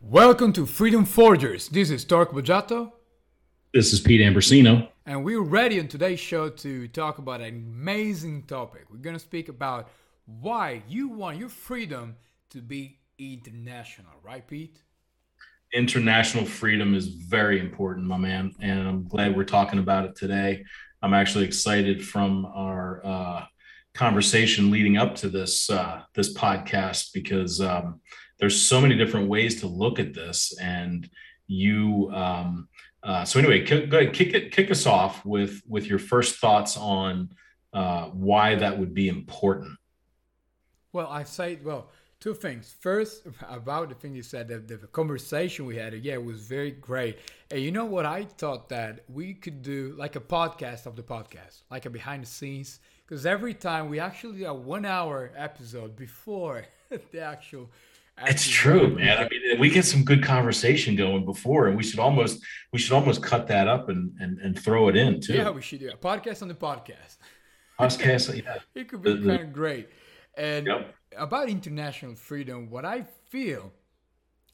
Welcome to Freedom Forgers. This is Torque Bojato, This is Pete Ambrosino. and we're ready on today's show to talk about an amazing topic. We're going to speak about why you want your freedom to be international, right, Pete? International freedom is very important, my man, and I'm glad we're talking about it today. I'm actually excited from our uh, conversation leading up to this uh, this podcast because um, there's so many different ways to look at this, and you. Um, uh, so anyway, go ahead, kick it, kick us off with with your first thoughts on uh, why that would be important. Well, I say, well, two things. First, about the thing you said, the, the conversation we had, yeah, it was very great. And you know what? I thought that we could do like a podcast of the podcast, like a behind the scenes, because every time we actually do a one hour episode before the actual. It's true, man. I mean, we get some good conversation going before, and we should almost we should almost cut that up and and, and throw it in too. Yeah, we should do a podcast on the podcast. Podcast, yeah. It could be The- the- kind of great. And Yep. about international freedom, what I feel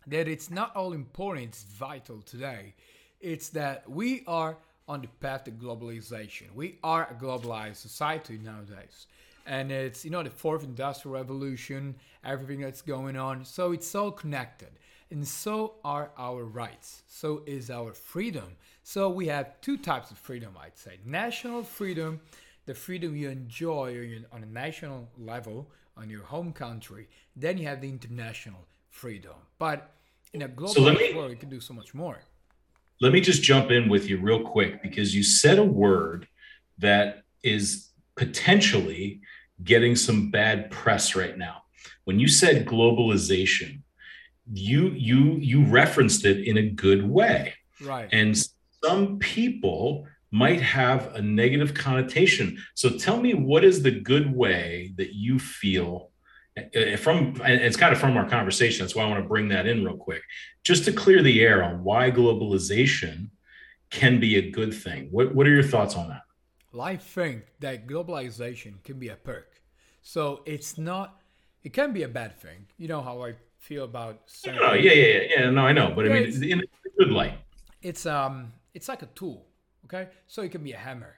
that it's not all important, it's vital today. It's that we are on the path to globalization. We are a globalized society nowadays. And it's, you know, the fourth industrial revolution, everything that's going on. So it's all connected. And so are our rights. So is our freedom. So we have two types of freedom, I'd say national freedom, the freedom you enjoy on a national level on your home country. Then you have the international freedom. But in a global let me- world, you can do so much more. Let me just jump in with you real quick because you said a word that is potentially getting some bad press right now. When you said globalization, you you you referenced it in a good way. Right. and some people might have a negative connotation so tell me what is the good way that you feel uh, from it's kind of from our conversation that's why i want to bring that in real quick just to clear the air on why globalization can be a good thing what, what are your thoughts on that I think that globalization can be a perk. So it's not, it can be a bad thing. You know how I feel about oh yeah yeah yeah, yeah no i know but i mean it's- in a good light. it's um it's like a tool okay? So it can be a hammer.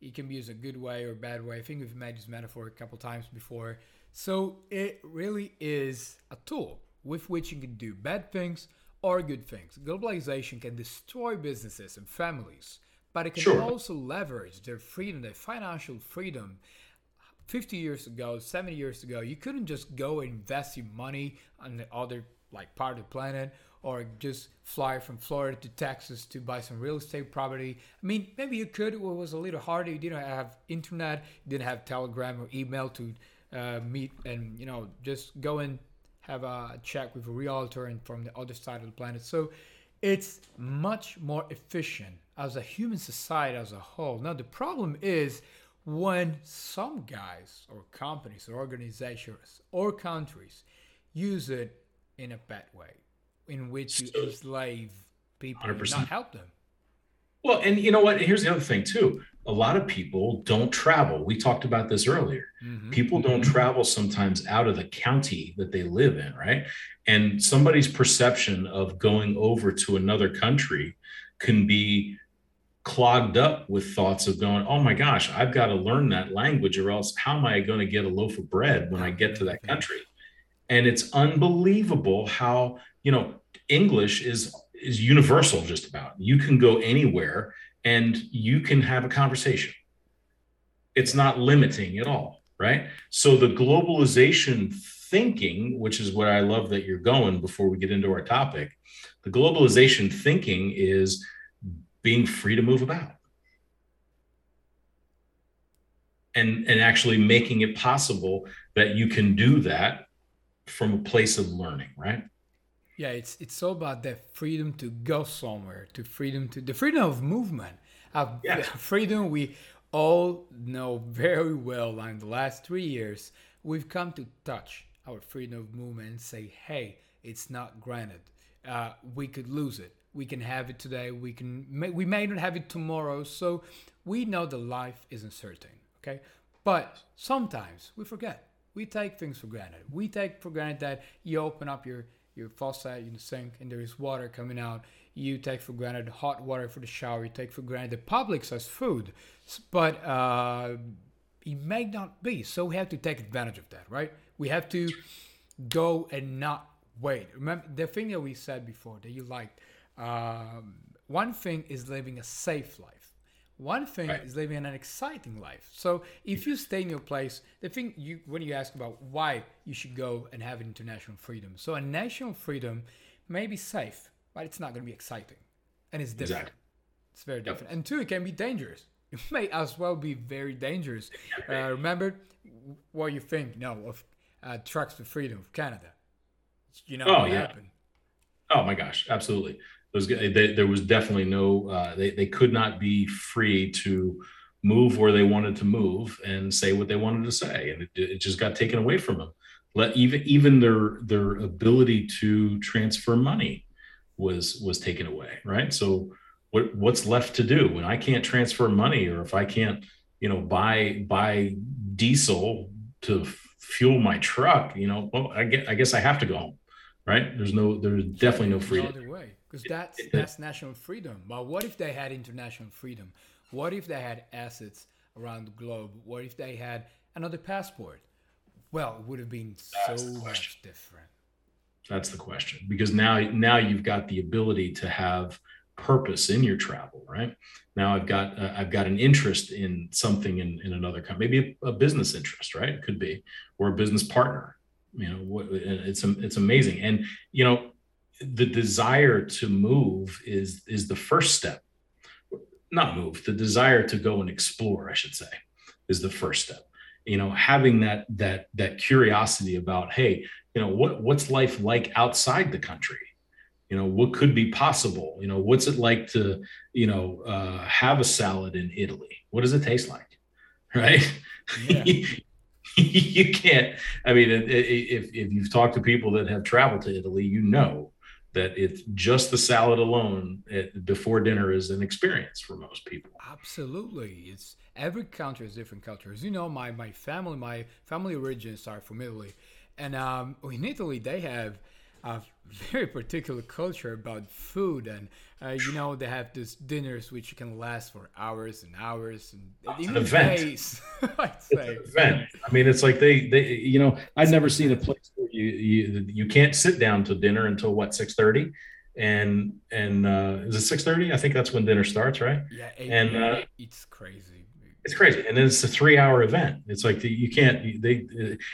It can be used a good way or bad way. I think we've made this metaphor a couple times before. So it really is a tool with which you can do bad things or good things. Globalization can destroy businesses and families but it can Sure. also leverage their freedom their financial freedom. 50 years ago 70 years ago you couldn't just go invest your money on the other like part of the planet or just fly from florida to texas to buy some real estate property. I mean maybe you could it was a little harder. You didn't have internet you didn't have telegram or email to uh, meet and you know just go and have a check with a realtor and from the other side of the planet. So it's much more efficient as a human society as a whole now the problem is when some guys or companies or organizations or countries use it in a bad way in which you enslave people 100%. not help them Well, and you know what? Here's the other thing too. A lot of people don't travel. We talked about this earlier. Mhm. People don't travel sometimes out of the county that they live in, right? And somebody's perception of going over to another country can be clogged up with thoughts of going, oh my gosh, I've got to learn that language, or else how am I going to get a loaf of bread when I get to that country? And it's unbelievable how, you know, English is is universal just about. You can go anywhere and you can have a conversation. It's not limiting at all, right? So the globalization thinking, which is what I love that you're going before we get into our topic, the globalization thinking is being free to move about. And, and actually making it possible that you can do that from a place of learning, right? Yeah, it's it's all about the freedom to go somewhere, to freedom to the freedom of movement, of Yeah. freedom we all know very well. In the last three years, we've come to touch our freedom of movement and say, "Hey, it's not granted. Uh, we could lose it. We can have it today. We can. We may not have it tomorrow. So we know the life isn't certain. Okay, but sometimes we forget. We take things for granted. We take for granted that you open up your your faucet in the sink and there is water coming out. You take for granted hot water for the shower. You take for granted the Publix as food, but uh, it may not be. So we have to take advantage of that, right? We have to go and not wait. Remember the thing that we said before that you liked. Um, one thing is living a safe life. One thing right. is living an exciting life. So if you stay in your place, the thing you when you ask about why you should go and have international freedom. So a national freedom may be safe, but it's not going to be exciting, and it's different. Exactly. It's very different. Yep. And two, it can be dangerous. It may as well be very dangerous. Uh, remember what you think? No, of uh, trucks for freedom of Canada. You know oh, what yeah. happened. Oh my gosh, absolutely. Those they, there was definitely no uh, they they could not be free to move where they wanted to move and say what they wanted to say, and it, it just got taken away from them. Let even even their their ability to transfer money was was taken away. Right. So what what's left to do when I can't transfer money or if I can't you know buy buy diesel to fuel my truck, you know, well, I get I guess I have to go home right? There's no, there's definitely no freedom. Because that's that's national freedom. But what if they had international freedom? What if they had assets around the globe? What if they had another passport? Well, it would have been that's so much different. That's the question, because now now you've got the ability to have purpose in your travel right now i've got uh, i've got an interest in something in, in another country maybe a, a, business interest right it could be or a business partner you know it's it's amazing and you know the desire to move is is the first step. Not move the desire to go and explore i should say is the first step. You know having that that that curiosity about hey you know what what's life like outside the country? You know what could be possible? You know what's it like to you know uh, have a salad in italy? What does it taste like? Right? Yeah. you can't. I mean, if if you've talked to people that have traveled to Italy, you know that it's just the salad alone at, before dinner is an experience for most people. Absolutely, it's every country has different cultures. You know, my my family, my family origins are from Italy, and um, in Italy they have a very particular culture about food. And uh, you know they have these dinners which can last for hours and hours. And even days i'd say it's an event. I mean it's like they they you know i've never seen a place you you you can't sit down to dinner until what 6 and and uh is it 6.30 i think that's when dinner starts right? Yeah and uh, it's crazy. it's crazy. And then it's a three hour event. It's like the, you can't they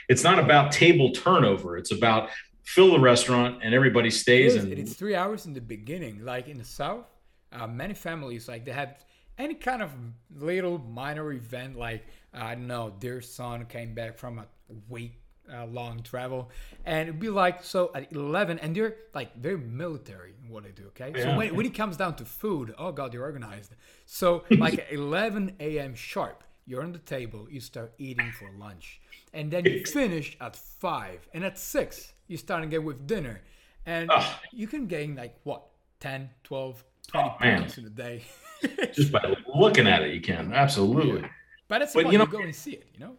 it's not about table turnover. It's about fill the restaurant and everybody stays. and it's three hours in the beginning. Like in the south, uh, many families like they have any kind of little minor event, like I don't know, their son came back from a week uh, long travel, and it'd be like so at eleven, and they're like very military in what they do. Okay, yeah. so when, when it comes down to food, oh god, they're organized. So like eleven a.m. sharp, you're on the table, you start eating for lunch, and then you finish at five, and at six you start again with dinner. And oh. you can gain like what, 10, 12, 20 oh, pounds in a day. Just by looking at it, you can. Absolutely. Yeah. But it's but, you know, you go and see it, you know?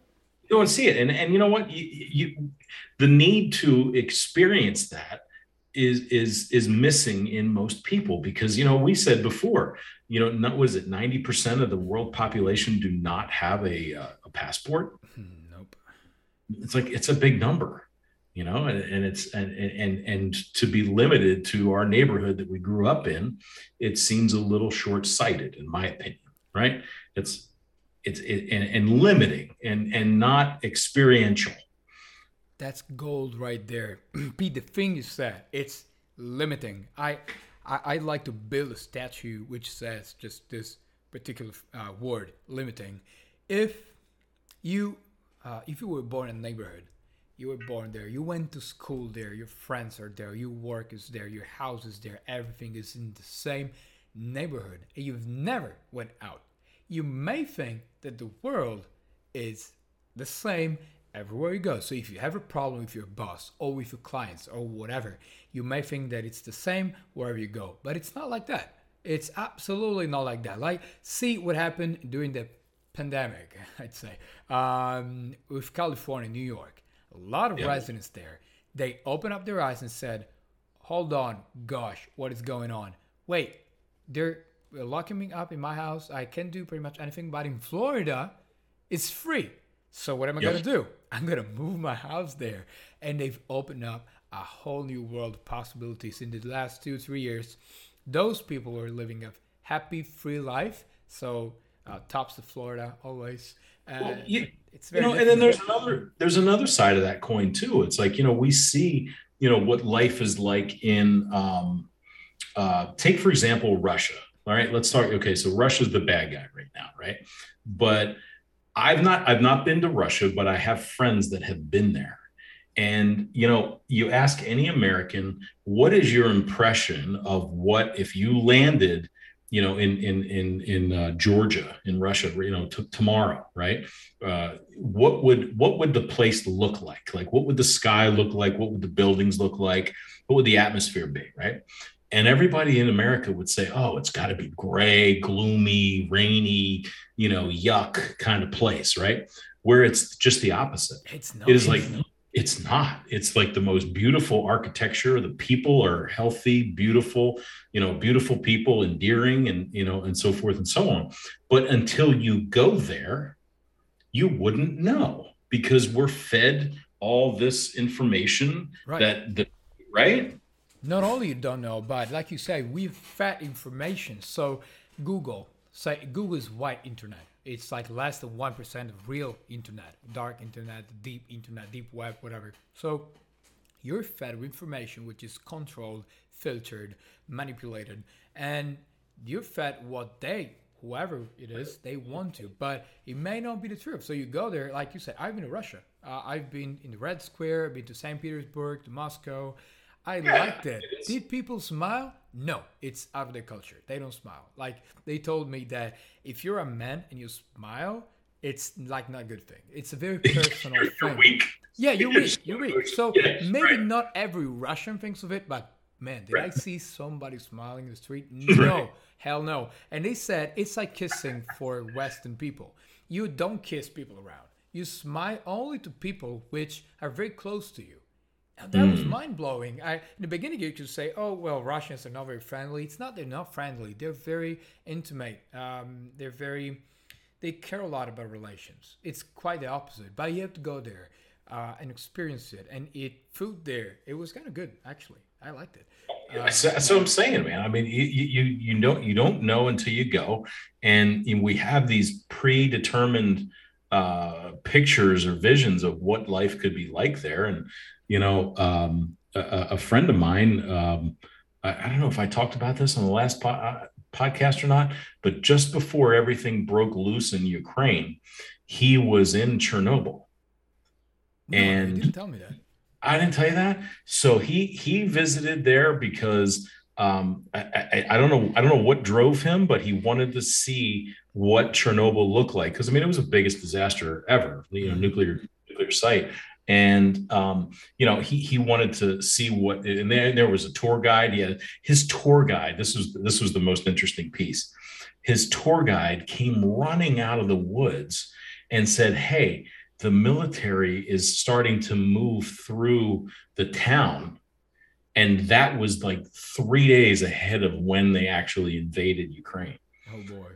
Go and see it. And and you know what? You, you the need to experience that is is is missing in most people because you know we said before you know not was it 90% of the world population do not have a uh, a passport hmm, nope it's like it's a big number you know and, and it's and, and and to be limited to our neighborhood that we grew up in it seems a little short-sighted in my opinion right it's it's it, and, and limiting and and not experiential that's gold right there pete the thing you said it's limiting i i i'd like to build a statue which says just this particular uh, word limiting if you uh, if you were born in a neighborhood you were born there. You went to school there. Your friends are there. Your work is there. Your house is there. Everything is in the same neighborhood. And you've never went out. You may think that the world is the same everywhere you go. So if you have a problem with your boss or with your clients or whatever, you may think that it's the same wherever you go. But it's not like that. It's absolutely not like that. Like, see what happened during the pandemic, I'd say, um, with California, New York a lot of yeah. residents there. They opened up their eyes and said, hold on, gosh, what is going on? Wait, they're locking me up in my house. I can do pretty much anything, but in Florida, it's free. So what am I gonna do? I'm gonna move my house there, and they've opened up a whole new world of possibilities in the last two three years. Those people are living a happy, free life. So uh, tops of Florida always. Uh, well, you, it's very you know, and then there's another there's another side of that coin too. It's like you know we see you know what life is like in um, uh, take for example Russia. All right, let's start. Okay, so Russia's the bad guy right now, right? But I've not I've not been to Russia, but I have friends that have been there. And you know, you ask any American, what is your impression of what if you landed you know, in in in in uh, Georgia, in Russia, you know, t- tomorrow, right? Uh, what would what would the place look like? Like, what would the sky look like? What would the buildings look like? What would the atmosphere be, right? And everybody in America would say, "Oh, it's got to be gray, gloomy, rainy, you know, yuck kind of place, right?" Where it's just the opposite. It's not. It is like it's not it's like the most beautiful architecture the people are healthy beautiful you know beautiful people endearing and you know and so forth and so on but until you go there you wouldn't know because we're fed all this information right. that the right not only you don't know but like you say we've fed information so google say google is white internet it's like less than 1% of real internet, dark internet, deep internet, deep web, whatever. So you're fed with information which is controlled, filtered, manipulated, and you're fed what they, whoever it is, they want to, but it may not be the truth. So you go there, like you said, I've been to Russia. Uh, I've been in the Red Square, I've been to St. Petersburg, to Moscow. I yeah, liked it. it Did people smile? No, it's out of their culture. They don't smile. Like they told me that if you're a man and you smile, it's like not a good thing. It's a very personal you're, thing. You're weak. Yeah, you're weak. You're weak. So yes, maybe right. not every Russian thinks of it, but man, did right. I see somebody smiling in the street? No, hell no. And they said it's like kissing for Western people. You don't kiss people around. You smile only to people which are very close to you. And that mm. was hmm. mind blowing. I in the beginning you could say, "Oh well, Russians are not very friendly." It's not they're not friendly. They're very intimate. Um, they're very they care a lot about relations. It's quite the opposite. But you have to go there uh, and experience it and eat food there. It was kind of good actually. I liked it. Uh, so, so, I'm saying, man. I mean, you, you you don't you don't know until you go, and we have these predetermined uh, pictures or visions of what life could be like there, and you know, um, a, a, friend of mine, um, I, I, don't know if I talked about this on the last po- uh, podcast or not, but just before everything broke loose in Ukraine, he was in Chernobyl. No, and didn't tell me that. I didn't tell you that. So he he visited there because um, I, I, I, don't know I don't know what drove him, but he wanted to see what Chernobyl looked like because I mean it was the biggest disaster ever, you know, mm-hmm. nuclear nuclear site. And um, you know he he wanted to see what and there, there was a tour guide. He had his tour guide this was this was the most interesting piece. His tour guide came running out of the woods and said hey the military is starting to move through the town and that was like three days ahead of when they actually invaded ukraine. Oh boy.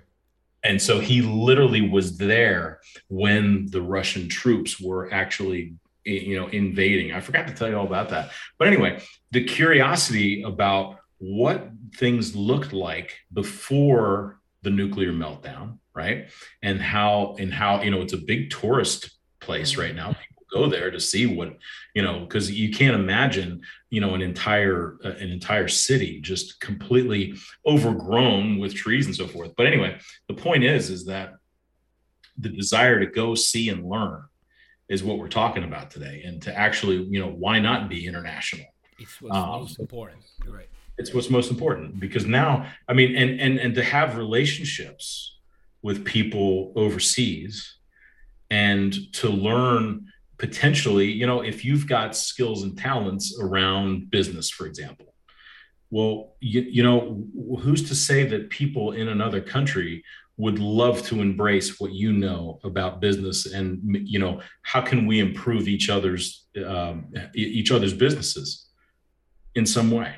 And so he literally was there when the russian troops were actually you know invading. I forgot to tell you all about that. But anyway the curiosity about what things looked like before the nuclear meltdown right? And how and how you know it's a big tourist place mm-hmm. right now go there to see what you know because you can't imagine you know an entire uh, an entire city just completely overgrown with trees and so forth. But anyway the point is is that the desire to go see and learn is what we're talking about today. And to actually you know why not be international? It's what's um, most important You're right. it's what's most important. Because now i mean and and and to have relationships with people overseas and to learn potentially you know if you've got skills and talents around business for example well you, you know who's to say that people in another country would love to embrace what you know about business and you know how can we improve each other's um, each other's businesses in some way.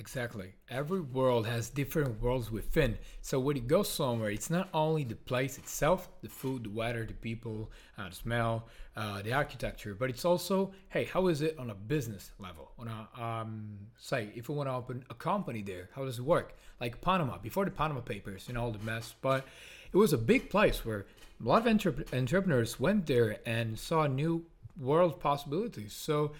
Exactly. Every world has different worlds within. So when you go somewhere, it's not only the place itself, the food, the weather, the people, uh, the smell, uh, the architecture, but it's also, hey, how is it on a business level? On a, um, say, if we want to open a company there, how does it work? Like Panama, before the Panama Papers, and all the mess, but it was a big place where a lot of entre- entrepreneurs went there and saw new world possibilities. So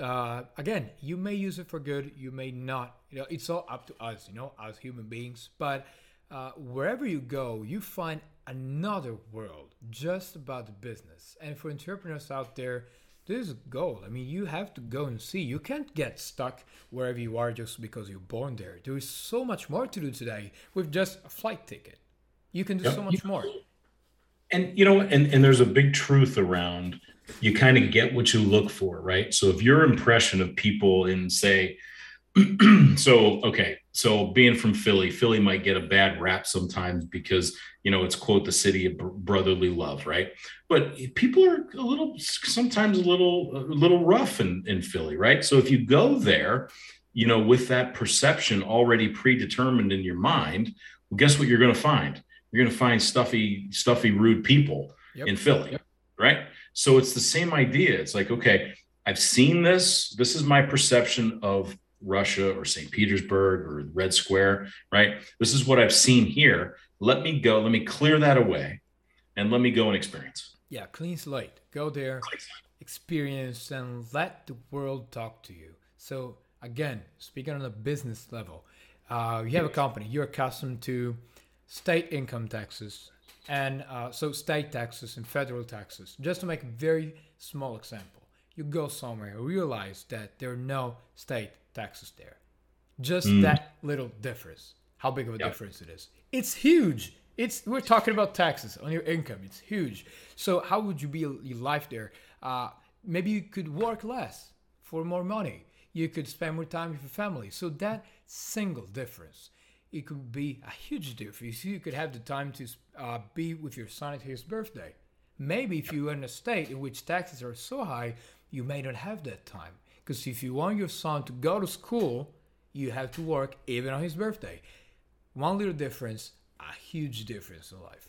uh, again, you may use it for good, you may not. You know, it's all up to us, you know, as human beings. But uh, wherever you go, you find another world just about the business. And for entrepreneurs out there, this is a goal. I mean, you have to go and see. You can't get stuck wherever you are just because you're born there. There is so much more to do today with just a flight ticket. You can do yep. so much more. And you know, and, and there's a big truth around you kind of get what you look for, right? So if your impression of people in say, so okay, so being from Philly, Philly might get a bad rap sometimes because you know it's quote the city of brotherly love, right? But people are a little sometimes a little a little rough in in Philly, right? So if you go there, you know, with that perception already predetermined in your mind, well, guess what you're going to find? You're going to find stuffy, stuffy, rude people yep. in Philly, yep. right? So it's the same idea. It's like, okay, I've seen this. This is my perception of Russia or St. Petersburg or Red Square, right? This is what I've seen here. Let me go. Let me clear that away and let me go and experience. Yeah, clean slate. Go there, experience, and let the world talk to you. So, again, speaking on a business level, uh, you have a company, you're accustomed to state income taxes, and uh, so state taxes and federal taxes. Just to make a very small example, you go somewhere, realize that there are no state taxes there. Just mm. that little difference. How big of a yep. difference it is? It's huge. It's we're talking about taxes on your income. It's huge. So how would you be your life there? Uh, maybe you could work less for more money. You could spend more time with your family. So that single difference it could be a huge difference. You could have the time to uh, be with your son at his birthday. Maybe if you're in a state in which taxes are so high, you may not have that time. Because if you want your son to go to school, you have to work even on his birthday. One little difference, a huge difference in life.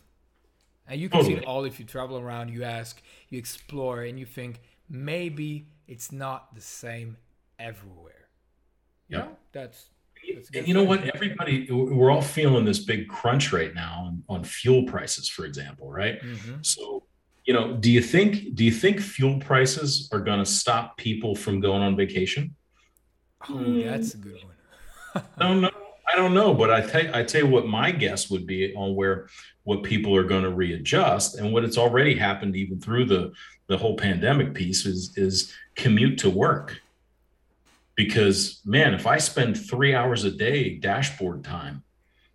And you can see it all if you travel around, you ask, you explore, and you think maybe it's not the same everywhere. You yeah. know, that's and you know what? Everybody, we're all feeling this big crunch right now on, on fuel prices, for example, right? Mm-hmm. So, you know, do you think do you think fuel prices are going to stop people from going on vacation? Oh, that's a good one. I don't know. I don't know, but I tell I tell you what my guess would be on where what people are going to readjust and what it's already happened even through the the whole pandemic piece is is commute to work because man if i spend three hours a day dashboard time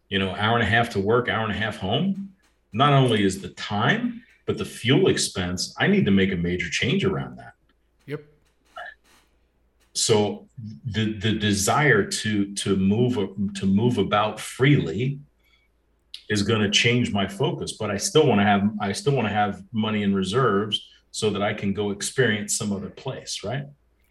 you know hour and a half to work hour and a half home not only is the time but the fuel expense i need to make a major change around that. Yep. So the the desire to to move to move about freely is going to change my focus but i still want to have i still want to have money in reserves so that i can go experience some other place right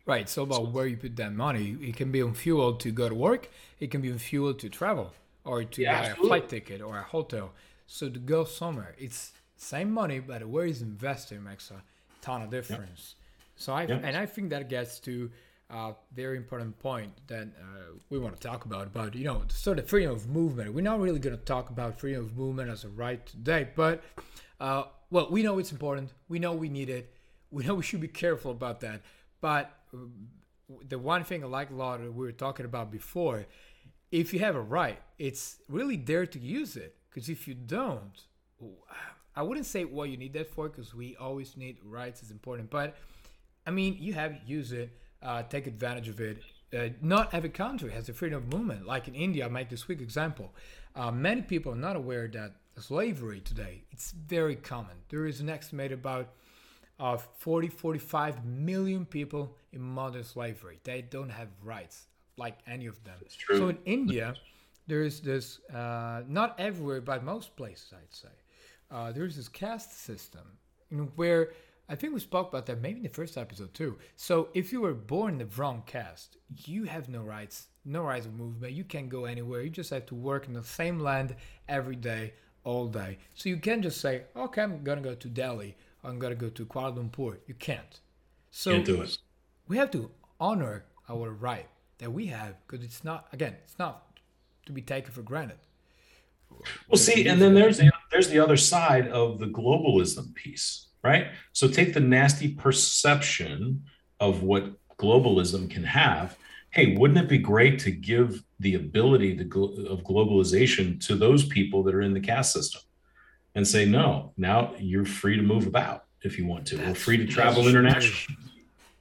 Right. So about where you put that money, it can be on fuel to go to work. It can be on fuel to travel or to yeah, buy absolutely. a flight ticket or a hotel. So to go somewhere, it's same money, but where is invested makes a ton of difference. Yep. So I yep. and I think that gets to a very important point that uh, we want to talk about. But you know, sort of freedom of movement. We're not really going to talk about freedom of movement as a right today, but uh, well, we know it's important. We know we need it. We know we should be careful about that. But the one thing I like a lot that we were talking about before, if you have a right, it's really there to use it. Because if you don't, I wouldn't say what you need that for, because we always need rights is important. But I mean, you have use it, uh, take advantage of it. Uh, not every country has the freedom of movement. Like in India, I make this quick example. Uh, many people are not aware that slavery today it's very common. There is an estimate about of 40 45 million people in modern slavery they don't have rights like any of them so in india there is this uh, not everywhere but most places i'd say uh, there's this caste system where I think we spoke about that maybe in the first episode too. So if you were born in the wrong caste, you have no rights, no rights of movement. You can't go anywhere. You just have to work in the same land every day, all day. So you can't just say, okay, I'm gonna go to Delhi. I'm gonna go to Kuala Lumpur. You can't. So Can't do it. we have to honor our right that we have because it's not again, it's not to be taken for granted. Well, see, and then there's the, there's the other side of the globalism piece, right? So take the nasty perception of what globalism can have. Hey, wouldn't it be great to give the ability to of globalization to those people that are in the caste system, and say, no, now you're free to move about if you want to. We're free to travel internationally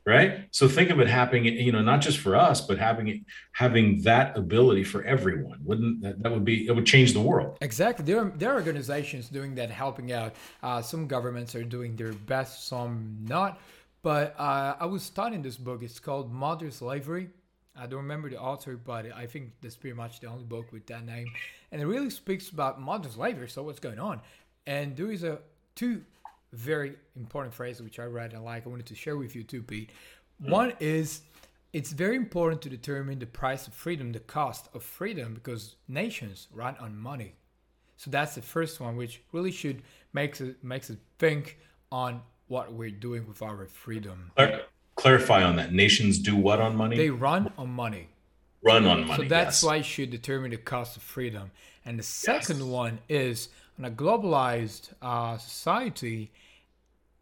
right so think of it happening you know not just for us but having it having that ability for everyone wouldn't that, that would be it would change the world Exactly. There are, there are organizations doing that, helping out. Uh, some governments are doing their best, some not. But uh, I was studying this book. It's called Modern Slavery. I don't remember the author, but I think that's pretty much the only book with that name. And it really speaks about modern slavery. So what's going on? And there is a two very important phrases which I read and like. I wanted to share with you too, Pete. Hmm. One is it's very important to determine the price of freedom, the cost of freedom, because nations run on money. So that's the first one, which really should makes it makes us think on what we're doing with our freedom. Clar- clarify on that nations do what on money They run on money. run on money So that's yes. why you should determine the cost of freedom. And the second one is in a globalized uh, society,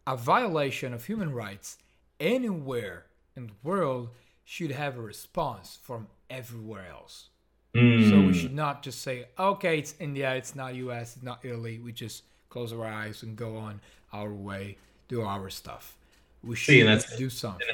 a violation of human rights anywhere in the world should have a response from everywhere else. So Mm. we should not just say, okay, it's India, it's not US, it's not Italy. We just close our eyes and go on our way, do our stuff. We should See, do something.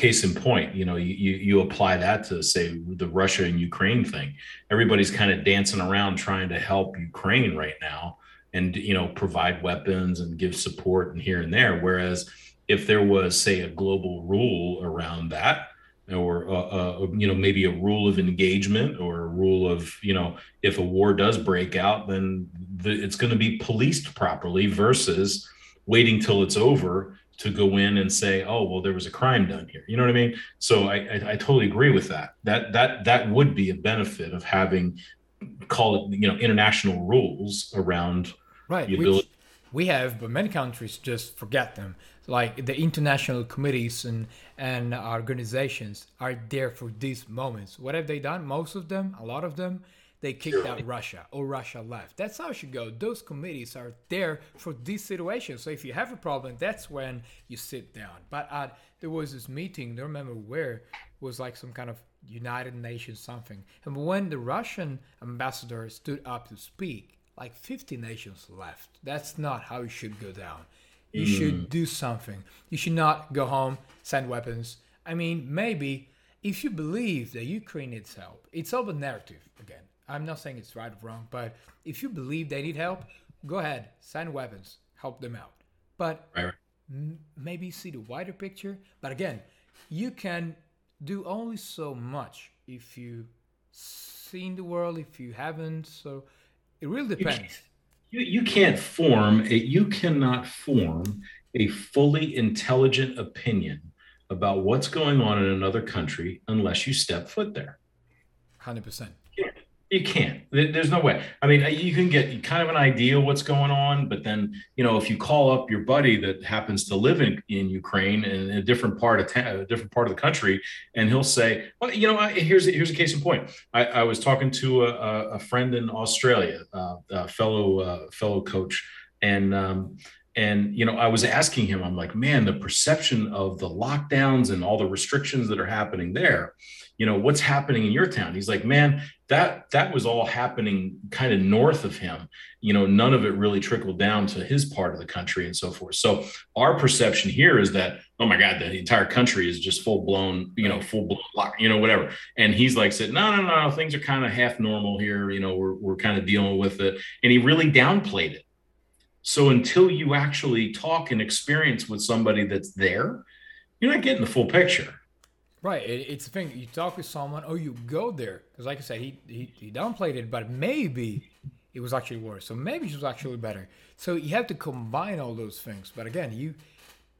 Case in point you know you, you apply that to say the russia and ukraine thing. Everybody's kind of dancing around trying to help ukraine right now and you know provide weapons and give support and here and there. Whereas if there was say a global rule around that or uh, uh, you know maybe a rule of engagement or a rule of you know if a war does break out then the, it's going to be policed properly versus waiting till it's over to go in and say oh well there was a crime done here you know what i mean so i i, I totally agree with that that that that would be a benefit of having call it you know international rules around Right. the Which we have, but many countries just forget them. Like the international committees and, and organizations are there for these moments. What have they done? Most of them, a lot of them, they kicked out Russia or Russia left. That's how it should go. Those committees are there for these situations. So if you have a problem, that's when you sit down. But uh, there was this meeting, I don't remember where, it was like some kind of United Nations something. And when the Russian ambassador stood up to speak, like 50 nations left. That's not how it should go down. You should do something. You should not go home, send weapons. I mean, maybe if you believe that Ukraine needs help, it's all a narrative again. I'm not saying it's right or wrong, but if you believe they need help, go ahead, send weapons, help them out. But right, m- maybe see the wider picture. But again, you can do only so much if you seen the world, if you haven't. So it really depends. you, you can't form a, you cannot form a fully intelligent opinion about what's going on in another country unless you step foot there Hundred percent. You can't. There's no way. I mean, you can get kind of an idea what's going on, but then, you know, if you call up your buddy that happens to live in, in Ukraine in a different part of a different part of the country, and he'll say, "Well, you know, I, here's here's a case in point. I, I was talking to a, a- a friend in Australia, uh, a fellow uh, fellow coach, and um, and you know, I was asking him, I'm like, man, the perception of the lockdowns and all the restrictions that are happening there." You know what's happening in your town? He's like, man, that that was all happening kind of north of him. You know none of it really trickled down to his part of the country and so forth. So our perception here is that oh my god the entire country is just full blown you know full blown lock you know whatever. And he's like said no no no things are kind of half normal here. You know we're, we're kind of dealing with it. And he really downplayed it so until you actually talk and experience with somebody that's there you're not getting the full picture Right. It, it's the thing. You talk with someone, or you go there, because like I said, he, he he downplayed it, but maybe it was actually worse. So maybe it was actually better. So you have to combine all those things. But again, you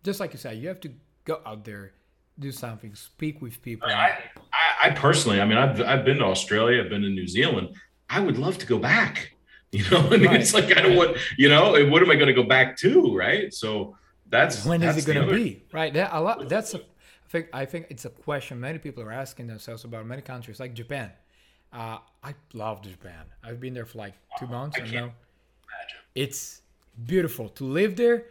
just like you said, you have to go out there, do something, speak with people. I, I, I personally, I mean, I've I've been to Australia, I've been to New Zealand. I would love to go back. You know, I mean, right. it's like I don't want, you know, what am I going to go back to, right? So that's when that's is it going to be, right? That, a lot. That's a, I think I think it's a question many people are asking themselves about many countries like Japan. Uh, I love Japan. I've been there for like two months. I and now it's beautiful to live there.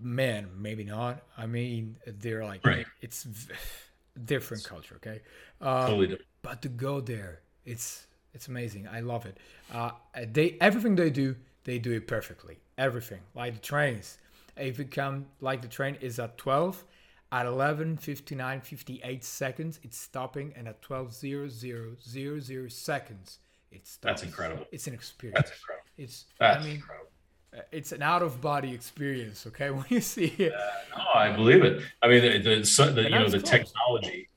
Man, maybe not. I mean, they're like right. it's different culture. Okay, uh, totally different. But to go there, it's it's amazing. I love it. Uh, they everything they do, they do it perfectly. Everything like the trains. If it come like the train is at twelve, at 11 59 58 seconds it's stopping and at 12 0 0 0 0 seconds it stops that's incredible it's an experience that's incredible it's that's i mean incredible. Uh, it's an out of body experience okay when you see it uh, no i believe it i mean the, the, the you know the closed. technology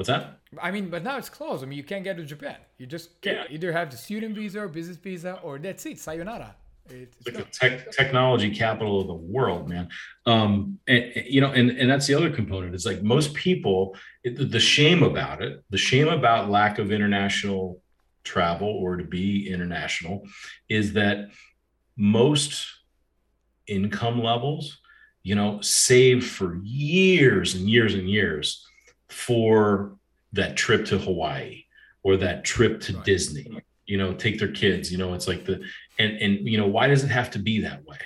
what's that i mean but now it's closed i mean you can't get to japan you just can't yeah. either have the student visa or business visa or that's it sayonara it's like the tech, technology capital of the world, man. Um, and, you know, and, and that's the other component. It's like most people, it, the shame about it, the shame about lack of international travel or to be international is that most income levels, you know, save for years and years and years for that trip to Hawaii or that trip to right. Disney you know take their kids you know it's like the and and you know why does it have to be that way?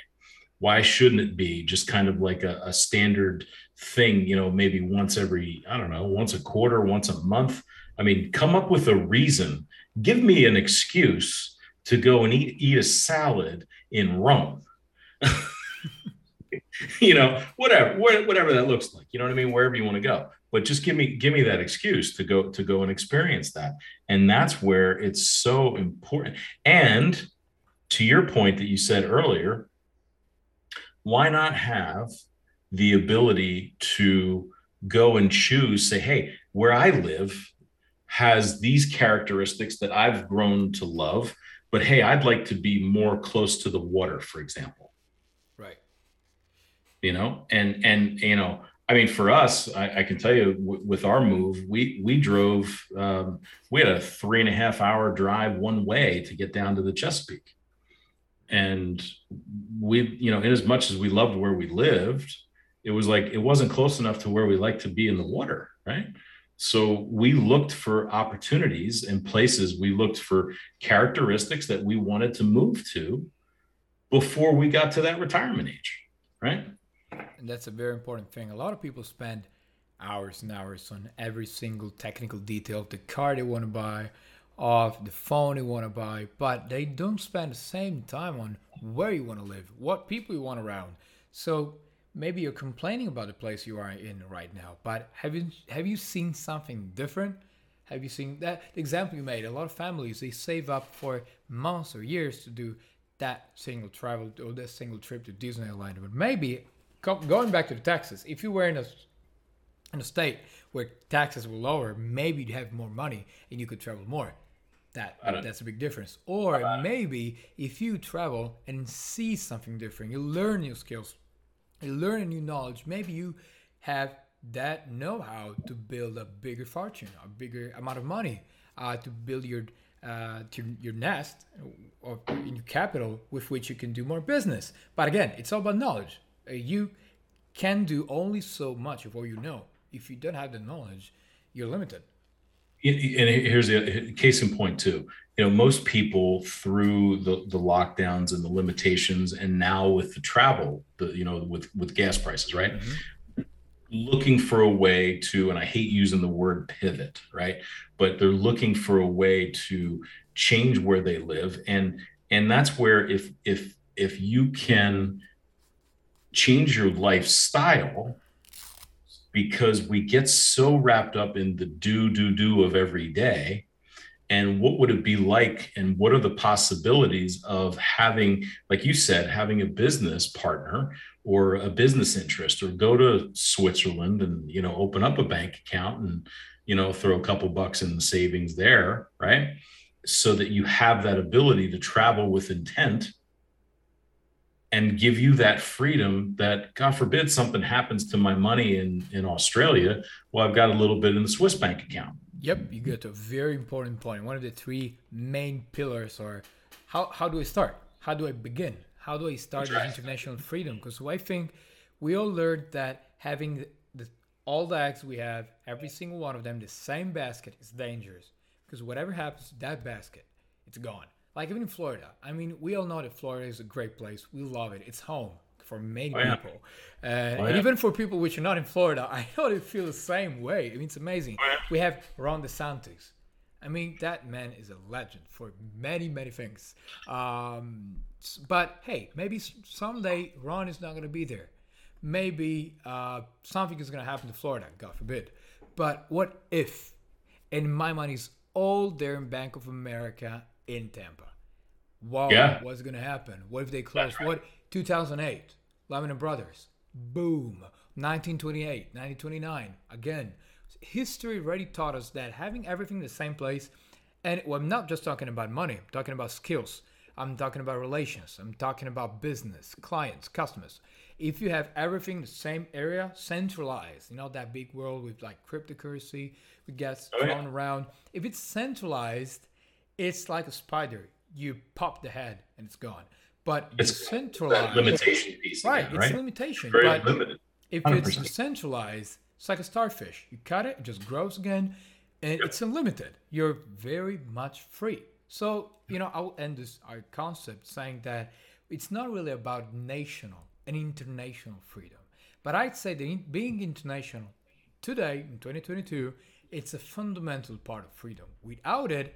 Why shouldn't it be just kind of like a, a standard thing you know maybe once every i don't know once a quarter once a month? I mean come up with a reason. Give me an excuse to go and eat eat a salad in rome. You know whatever whatever that looks like you know what i mean? Wherever you want to go but just give me give me that excuse to go to go and experience that. And that's where it's so important. And to your point that you said earlier why not have the ability to go and choose say hey where i live has these characteristics that i've grown to love but hey i'd like to be more close to the water for example. Right. You know and and you know I mean, for us, I, I can tell you w- with our move, we we drove. Um, we had a three and a half hour drive one way to get down to the Chesapeake, and we, you know, in as much as we loved where we lived, it was like it wasn't close enough to where we like to be in the water, right? So we looked for opportunities and places. We looked for characteristics that we wanted to move to before we got to that retirement age, right? And that's a very important thing. A lot of people spend hours and hours on every single technical detail of the car they want to buy, of the phone they want to buy, but they don't spend the same time on where you want to live, what people you want around. So maybe you're complaining about the place you are in right now, but have you have you seen something different? Have you seen that the example you made? A lot of families they save up for months or years to do that single travel or that single trip to Disneyland, but maybe going back to the taxes, if you were in a in a state where taxes were lower, maybe you'd have more money and you could travel more. That that's a big difference. Or maybe if you travel and see something different, you learn new skills, you learn a new knowledge. Maybe you have that know-how to build a bigger fortune, a bigger amount of money, uh, to build your uh, to your nest or in your capital with which you can do more business. But again, it's all about knowledge. Uh, you can do only so much of what you know. If you don't have the knowledge, you're limited. And here's the case in point too. You know, most people through the the lockdowns and the limitations, and now with the travel, the you know, with with gas prices, right? Mm-hmm. Looking for a way to, and I hate using the word pivot, right? But they're looking for a way to change where they live, and and that's where if if if you can change your lifestyle because we get so wrapped up in the do, do, do of every day. And what would it be like? And what are the possibilities of having, like you said, having a business partner or a business interest or go to Switzerland and, you know, open up a bank account and, you know, throw a couple bucks in the savings there, right? So that you have that ability to travel with intent and give you that freedom that god forbid something happens to my money in in australia well i've got a little bit in the swiss bank account. Yep you get to a very important point. one of the three main pillars or how, how do i start? How do i begin? How do i start right. international freedom? Because i think we all learned that having the, the, all the eggs we have every single one of them the same basket is dangerous. Because whatever happens to that basket it's gone like even in Florida. I mean, we all know that Florida is a great place. We love it. It's home for many oh, yeah. people. Uh, oh, yeah. And even for people which are not in Florida, I know they feel the same way. I mean, it's amazing. Oh, yeah. We have Ron DeSantis. I mean, that man is a legend for many, many things. Um, but hey, maybe someday Ron is not going to be there. Maybe uh, something is going to happen to Florida, God forbid. But what if? And my money's all there in Bank of America in Tampa. Wow, yeah. what's going to happen? What if they close? Right. What 2008, Lehman Brothers, boom, 1928, 1929, again. History already taught us that having everything in the same place, and well, I'm not just talking about money, I'm talking about skills. I'm talking about relations. I'm talking about business, clients, customers. If you have everything in the same area, centralized, you know, that big world with like cryptocurrency, we get oh, thrown yeah. around. If it's centralized, it's like a spider. You pop the head and it's gone. But it's centralized limitation piece, right? Again, right? It's limitation. Very but limited. If 100%. it's decentralized, it's like a starfish. You cut it, it just grows again, and yep. it's unlimited. You're very much free. So you know, I'll end this our concept saying that it's not really about national and international freedom, but I'd say that being international today in 2022, it's a fundamental part of freedom. Without it,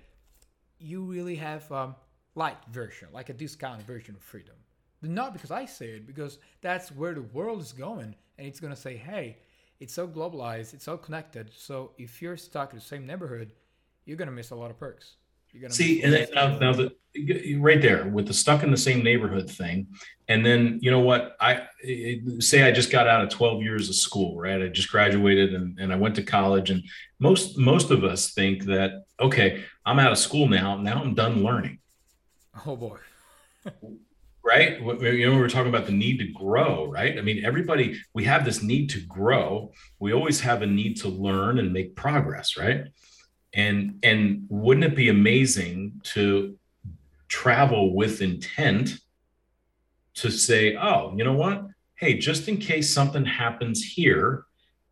you really have a light version, like a discount version of freedom. But not because I say it, because that's where the world is going, and it's gonna say, hey, it's so globalized, it's so connected. So if you're stuck in the same neighborhood, you're gonna miss a lot of perks. You're gonna see, and then, now, now the right there with the stuck in the same neighborhood thing, and then you know what? I say I just got out of 12 years of school, right? I just graduated and, and I went to college, and most most of us think that okay, I'm out of school now. Now I'm done learning. Oh boy. right? You know, we were talking about the need to grow, right? I mean, everybody, we have this need to grow. We always have a need to learn and make progress, right? And and wouldn't it be amazing to travel with intent to say, oh, you know what? Hey, just in case something happens here,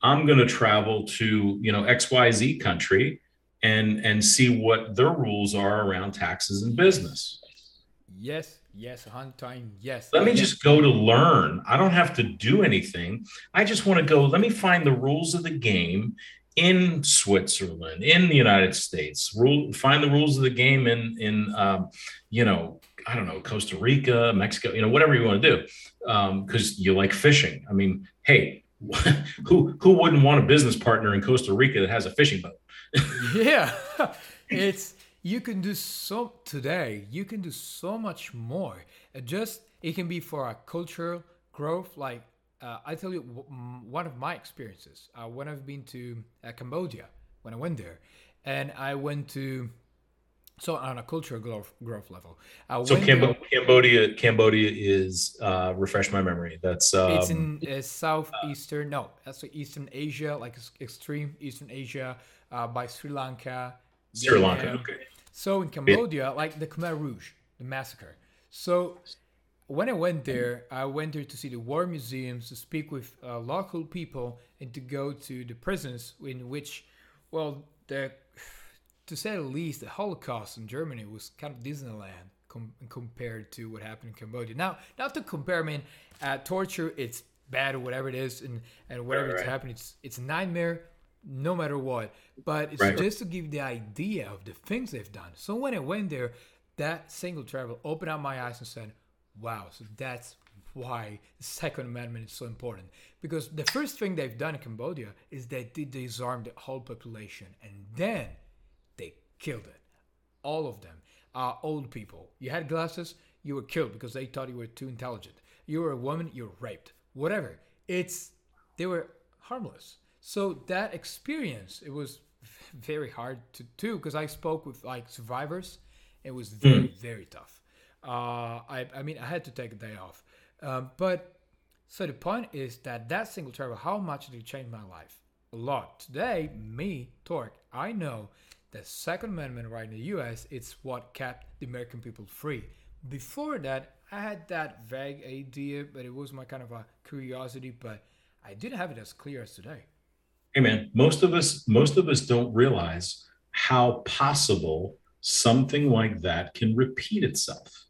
I'm going to travel to, you know, XYZ country and and see what their rules are around taxes and business. Yes, yes, time, yes. Let me yes. just go to learn. I don't have to do anything. I just want to go. Let me find the rules of the game in Switzerland, in the United States. Rule, find the rules of the game in in um, you know I don't know Costa Rica, Mexico, you know whatever you want to do because um, you like fishing. I mean, hey, who who wouldn't want a business partner in Costa Rica that has a fishing boat? yeah, it's you can do so today. You can do so much more. It just it can be for a cultural growth. Like uh, I tell you, one of my experiences uh, when I've been to uh, Cambodia when I went there, and I went to so on a cultural growth, growth level. Uh, so Cambo- Cambodia, Cambodia is uh, refresh my memory. That's um, it's in uh, southeastern. No, that's Eastern Asia, like extreme Eastern Asia, uh, by Sri Lanka. Sri Lanka. Okay. So in Cambodia, like the Khmer Rouge, the massacre. So when I went there, I went there to see the war museums, to speak with uh, local people, and to go to the prisons in which, well, the to say the least, the Holocaust in Germany was kind of Disneyland com- compared to what happened in Cambodia. Now, not to compare, I mean, uh, torture, it's bad or whatever it is, and, and whatever right, right. it's happening, it's, it's a nightmare no matter what. But it's right, just to give the idea of the things they've done. So when I went there, that single travel opened up my eyes and said, wow, so that's why the Second Amendment is so important. Because the first thing they've done in Cambodia is they did disarm the whole population. And then they killed it. All of them are old people. You had glasses, you were killed because they thought you were too intelligent. You were a woman, you were raped. Whatever. It's they were harmless. So that experience, it was very hard to do because I spoke with like survivors. It was very mm. very tough. Uh, I I mean I had to take a day off Um, but so the point is that that single travel, how much did it change my life? A lot. Today, me, Torque, I know the Second Amendment right in the U.S. It's what kept the American people free. Before that, I had that vague idea, but it was my kind of a curiosity. But I didn't have it as clear as today. Hey man, most of us most of us don't realize how possible something like that can repeat itself.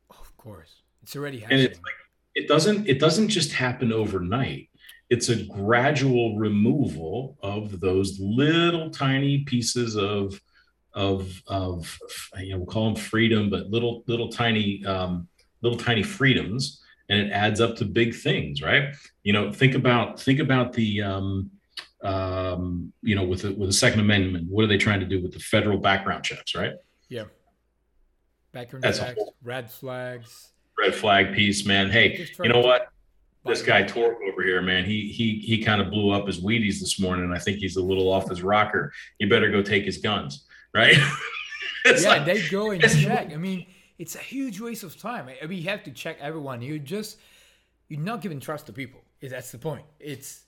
Of course, it's already happening. And it's like, it doesn't it doesn't just happen overnight. It's a gradual removal of those little tiny pieces of of of you know we'll call them freedom, but little little tiny um, little tiny freedoms, and it adds up to big things, right? You know, think about think about the um, um, you know with the, with the Second Amendment. What are they trying to do with the federal background checks, right? Yeah, background That's checks, red flags, red flag piece, man. Hey, you know what? This guy Torque over here, man, he he he kind of blew up his Wheaties this morning. I think he's a little off his rocker. He better go take his guns right? yeah, like, they go and check. I mean, it's a huge waste of time. I mean, you have to check everyone. You just you're not giving trust to people. That's the point. It's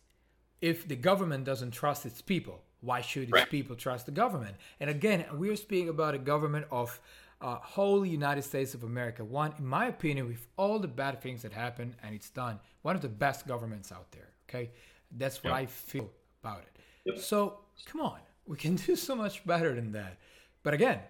if the government doesn't trust its people, why should its right. people trust the government? And again, we're speaking about a government of uh, whole United States of America. One, in my opinion, with all the bad things that happen, and it's done, one of the best governments out there. Okay, that's what yep. I feel about it. Yep. So come on, we can do so much better than that. But again,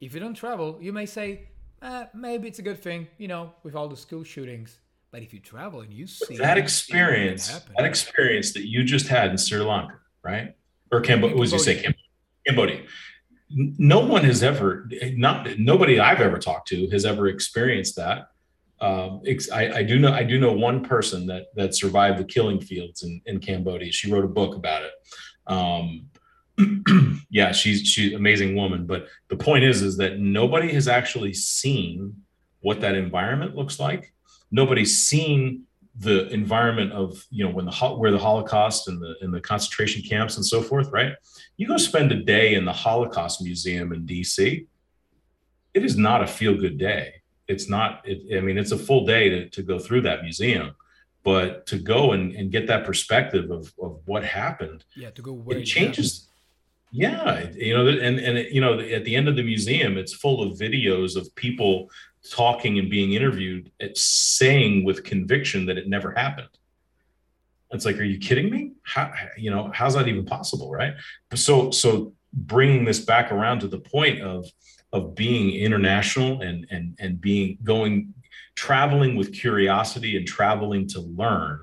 if you don't travel, you may say, eh, maybe it's a good thing, you know, with all the school shootings. But if you travel and you see that experience, that experience that you just had in Sri Lanka, right? Or Cambodia, what was you say? Cambodia. Cambodia. No one has ever, not nobody I've ever talked to has ever experienced that. Um, I, I, do know, I do know one person that that survived the killing fields in, in Cambodia. She wrote a book about it. Um, yeah, she's she's amazing woman. But the point is, is that nobody has actually seen what that environment looks like. Nobody's seen the environment of you know when the where the Holocaust and the in the concentration camps and so forth. Right? You go spend a day in the Holocaust Museum in D.C. It is not a feel good day. It's not. It, I mean, it's a full day to to go through that museum but to go and, and get that perspective of, of what happened yeah to go it changes yeah, you know, and and you know, at the end of the museum, it's full of videos of people talking and being interviewed, eh, saying with conviction that it never happened. It's like, are you kidding me? How you know how's that even possible, right? So so bringing this back around to the point of of being international and and and being going traveling with curiosity and traveling to learn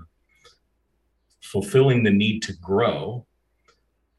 fulfilling the need to grow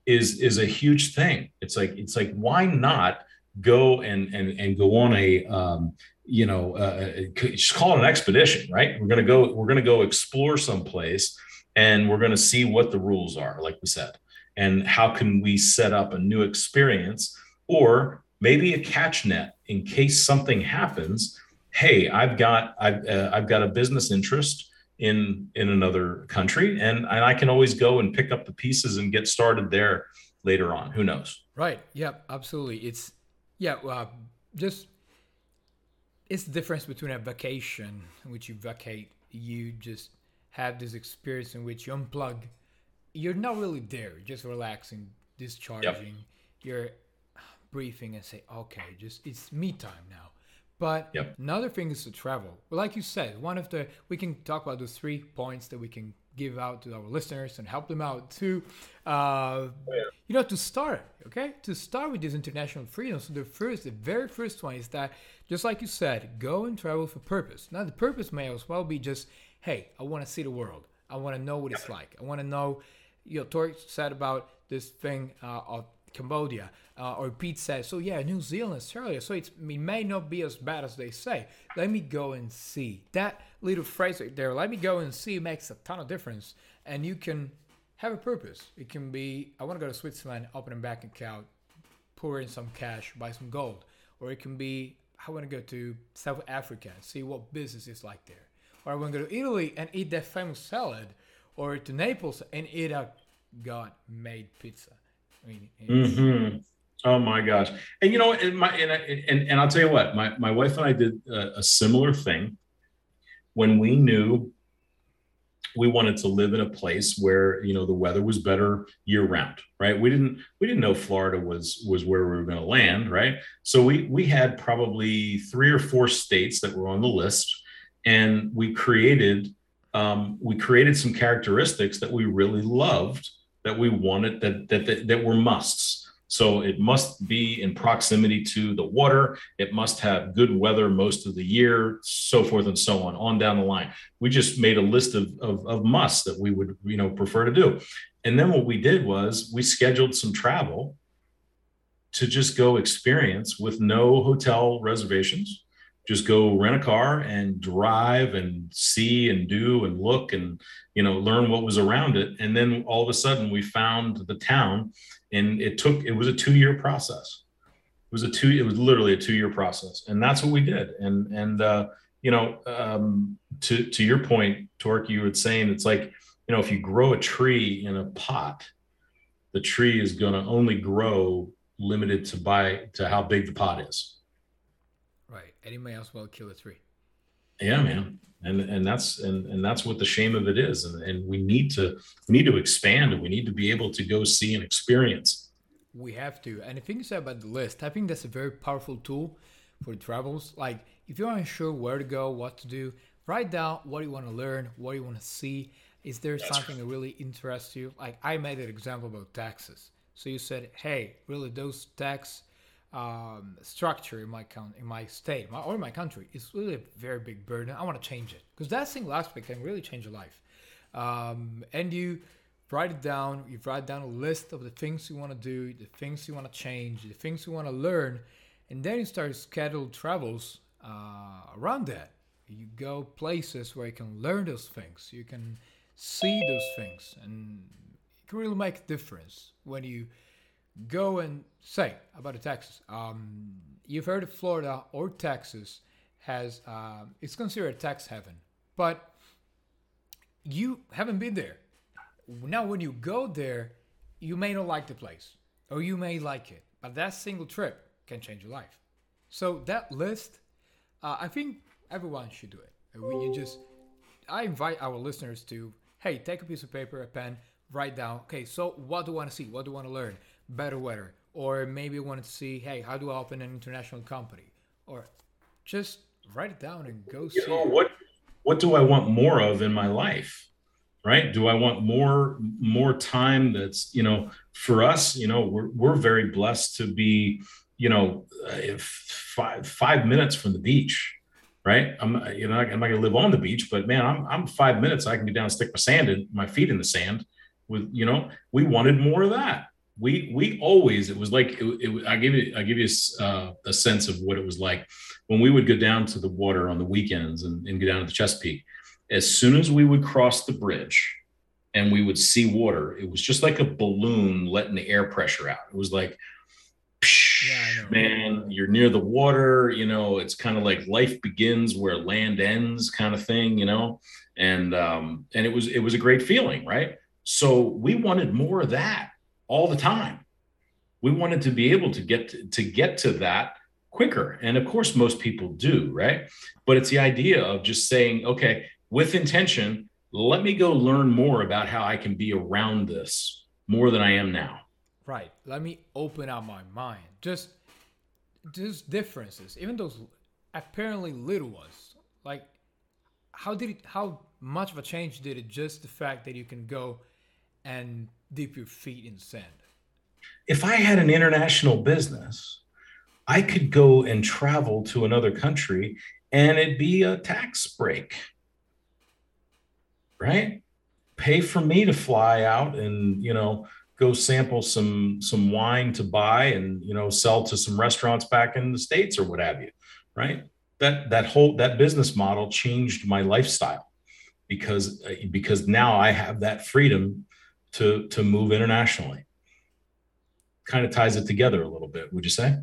is is a huge thing. It's like it's like why not go and and and go on a um, you know uh, uh just call it an expedition, right? We're gonna go we're gonna go explore someplace and we're gonna see what the rules are, like we said, and how can we set up a new experience or maybe a catch net in case something happens. Hey, I've got I've uh, I've got a business interest in in another country. And, and i can always go and pick up the pieces and get started there later on. Who knows? Right. Yeah absolutely. It's yeah well just it's the difference between a vacation in which you vacate you just have this experience in which you unplug. You're not really there. Just relaxing discharging. Yep. you're breathing and say okay just it's me time now but yep. another thing is to travel. Like you said, one of the we can talk about those three points that we can give out to our listeners and help them out to, uh, oh, yeah. you know, to start. Okay, to start with this international freedom. So the first, the very first one is that, just like you said, go and travel for purpose. Now the purpose may as well be just, hey, I want to see the world. I want to know what it's like. I want to know. You know, Tori said about this thing uh, of Cambodia. Uh, or Pete says, so yeah, New Zealand, Australia. So it may not be as bad as they say. Let me go and see. That little phrase right there, let me go and see, makes a ton of difference. And you can have a purpose. It can be, I want to go to Switzerland, open a bank account, pour in some cash, buy some gold. Or it can be, I want to go to South Africa and see what business is like there. Or I want to go to Italy and eat that famous salad. Or to Naples and eat a God made pizza. I mean, mm-hmm. oh my gosh! And you know, and my and, and and I'll tell you what, my my wife and I did a, a similar thing when we knew we wanted to live in a place where you know the weather was better year round right we didn't we didn't know florida was was where we were going to land right so we we had probably three or four states that were on the list and we created um, we created some characteristics that we really loved that we wanted that that that, that were musts so it must be in proximity to the water. It must have good weather most of the year, so forth and so on, on down the line. We just made a list of, of, of musts that we would, you know, prefer to do. And then what we did was we scheduled some travel to just go experience with no hotel reservations. Just go rent a car and drive and see and do and look and you know learn what was around it. And then all of a sudden we found the town and it took it was a two year process. It was a two it was literally a two year process. And that's what we did. And and uh, you know um, to to your point torque you were saying it's like you know if you grow a tree in a pot the tree is going to only grow limited to by to how big the pot is and it may as well kill a three. yeah man. And and that's and and that's what the shame of it is. And, and we need to we need to expand. And we need to be able to go see and experience. We have to. And the thing is about the list i think that's a very powerful tool for travels. Like if you're unsure where to go what to do write down what you want to learn what you want to see. Is there that's something right. that really interests you? Like i made an example about taxes. So you said hey really those tax um, structure in my count in my state my, or my country is really a very big burden. I want to change it because that single aspect can really change your life. Um, and you write it down. You write down a list of the things you want to do, the things you want to change, the things you want to learn, and then you start schedule travels uh, around that. You go places where you can learn those things. You can see those things, and it can really make a difference when you go and say about the taxes. Um, you've heard of Florida or Texas has uh, it's considered a tax heaven, but you haven't been there. Now, when you go there, you may not like the place, or you may like it, but that single trip can change your life. So that list, uh, I think everyone should do it. When you just, I invite our listeners to, hey, take a piece of paper, a pen, write down. Okay, so what do I want to see? What do I want to learn? Better weather or maybe wanted to see hey how do i open an international company? Or just write it down and go you see know, what what do i want more of in my life right? Do i want more more time that's you know for us you know we're, we're very blessed to be you know uh, five five minutes from the beach right? I'm you know i'm not gonna live on the beach but man i'm, I'm five minutes i can be down stick my sand in my feet in the sand with you know we wanted more of that we we always it was like it, it, I give you I give you uh, a sense of what it was like when we would go down to the water on the weekends and, and go down to the Chesapeake. As soon as we would cross the bridge and we would see water, it was just like a balloon letting the air pressure out. It was like, yeah, man, you're near the water. You know, it's kind of like life begins where land ends, kind of thing. You know, and um, and it was it was a great feeling, right? So we wanted more of that all the time. We wanted to be able to get to, to get to that quicker. And of course, most people do, right? But it's the idea of just saying, okay, with intention, let me go learn more about how I can be around this more than I am now. Right. Let me open up my mind. Just just differences, even those apparently little ones. Like how did it how much of a change did it just the fact that you can go and dip your feet in sand. If I had an international business, I could go and travel to another country and it'd be a tax break. Right? Pay for me to fly out and, you know, go sample some some wine to buy and, you know, sell to some restaurants back in the states or what have you. Right? That that whole that business model changed my lifestyle because uh, because now I have that freedom to to move internationally. Kind of ties it together a little bit, would you say?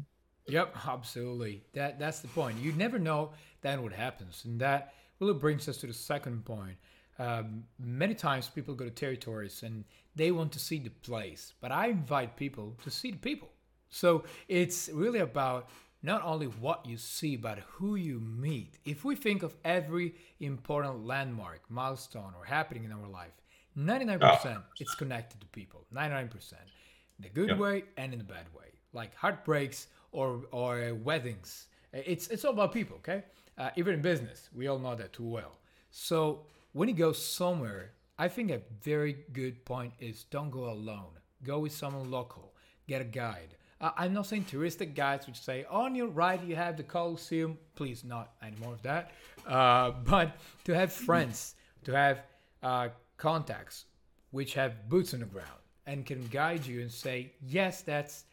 Yep, absolutely. That that's the point. You never know then what happens, and that really brings us to the second point. Um, many times people go to territories and they want to see the place, but I invite people to see the people. So it's really about not only what you see, but who you meet. If we think of every important landmark, milestone, or happening in our life, 99% oh. it's connected to people. 99%. In the good yep. way and in the bad way. Like heartbreaks or, or weddings. It's, it's all about people, okay? Uh, even in business, we all know that too well. So when you go somewhere, I think a very good point is don't go alone. Go with someone local. Get a guide uh, I'm not saying touristic guides which say on your right you have the Colosseum. Please, not anymore of that. Uh, but to have friends, to have uh, contacts which have boots on the ground and can guide you and say, yes, that's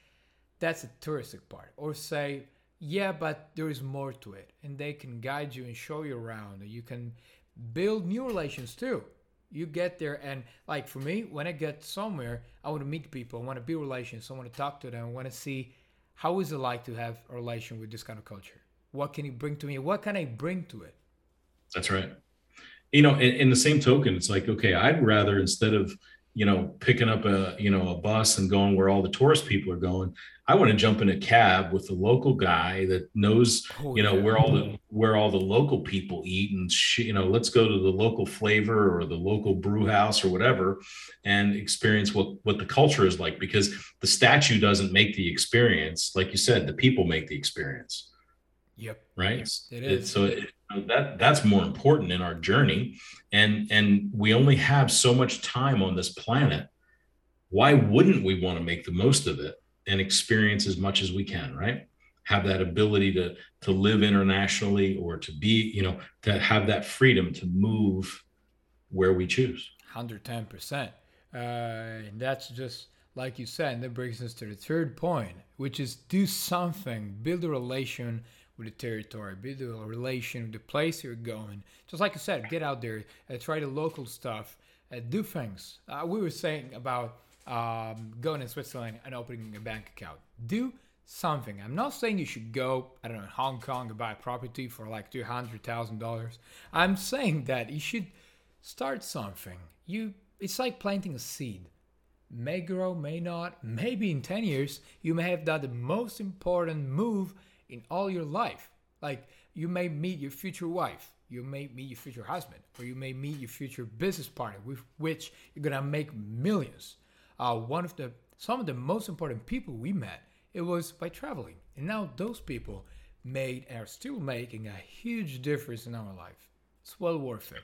that's a touristic part, or say, yeah, but there is more to it, and they can guide you and show you around. You can build new relations too. You get there and like for me when i get somewhere i want to meet people i want to build relations i want to talk to them i want to see how is it like to have a relation with this kind of culture? What can you bring to me? What can i bring to it? That's right you know in, in the same token it's like okay i'd rather instead of you know picking up a you know a bus and going where all the tourist people are going i want to jump in a cab with a local guy that knows oh, you know yeah. where all the where all the local people eat and sh- you know let's go to the local flavor or the local brew house or whatever and experience what what the culture is like because the statue doesn't make the experience like you said the people make the experience yep. Right? It is. it, so it, that that's more important in our journey. And and we only have so much time on this planet. Why wouldn't we want to make the most of it and experience as much as we can right? Have that ability to to live internationally or to be you know to have that freedom to move where we choose. 110% uh, and that's just like you said and that brings us to the third point which is do something build a relation with the territory, build a relation with the place you're going. Just like I said, get out there, uh, try the local stuff, uh, do things. Uh, we were saying about um, going to Switzerland and opening a bank account. Do something. I'm not saying you should go, I don't know, Hong Kong and buy property for like two hundred thousand dollars. I'm saying that you should start something. You, it's like planting a seed. May grow, may not. Maybe in ten years you may have done the most important move in all your life. Like you may meet your future wife, you may meet your future husband, or you may meet your future business partner with which you're gonna make millions. Uh, one of the some of the most important people we met it was by traveling, and now those people made and are still making a huge difference in our life. It's well worth it.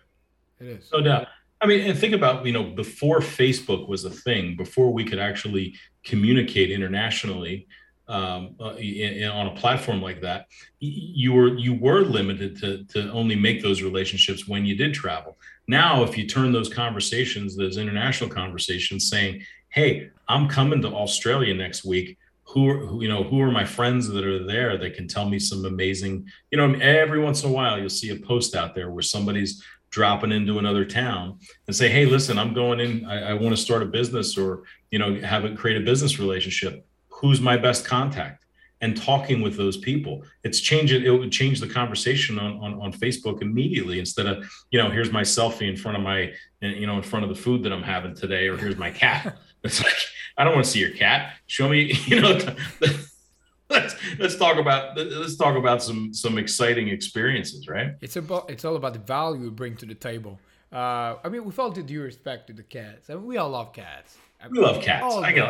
It is. No doubt. I mean, and think about, you know, before Facebook was a thing, before we could actually communicate internationally, um, uh, in, in, on a platform like that, you were you were limited to to only make those relationships when you did travel. Now, if you turn those conversations, those international conversations, saying, "Hey, I'm coming to Australia next week," who are who, you know who are my friends that are there that can tell me some amazing, you know, every once in a while you'll see a post out there where somebody's dropping into another town and say, "Hey, listen, I'm going in. I, I want to start a business, or you know, have a create a business relationship." Who's my best contact and talking with those people. It's changing it would change the conversation on, on, on facebook immediately instead of you know here's my selfie in front of my you know in front of the food that i'm having today or here's my cat. It's like i don't want to see your cat. Show me you know let's let's talk about let's talk about some some exciting experiences right? It's about it's all about the value we bring to the table. Uh i mean with all due respect to the cats. I mean, we all love cats. We love cats. all i get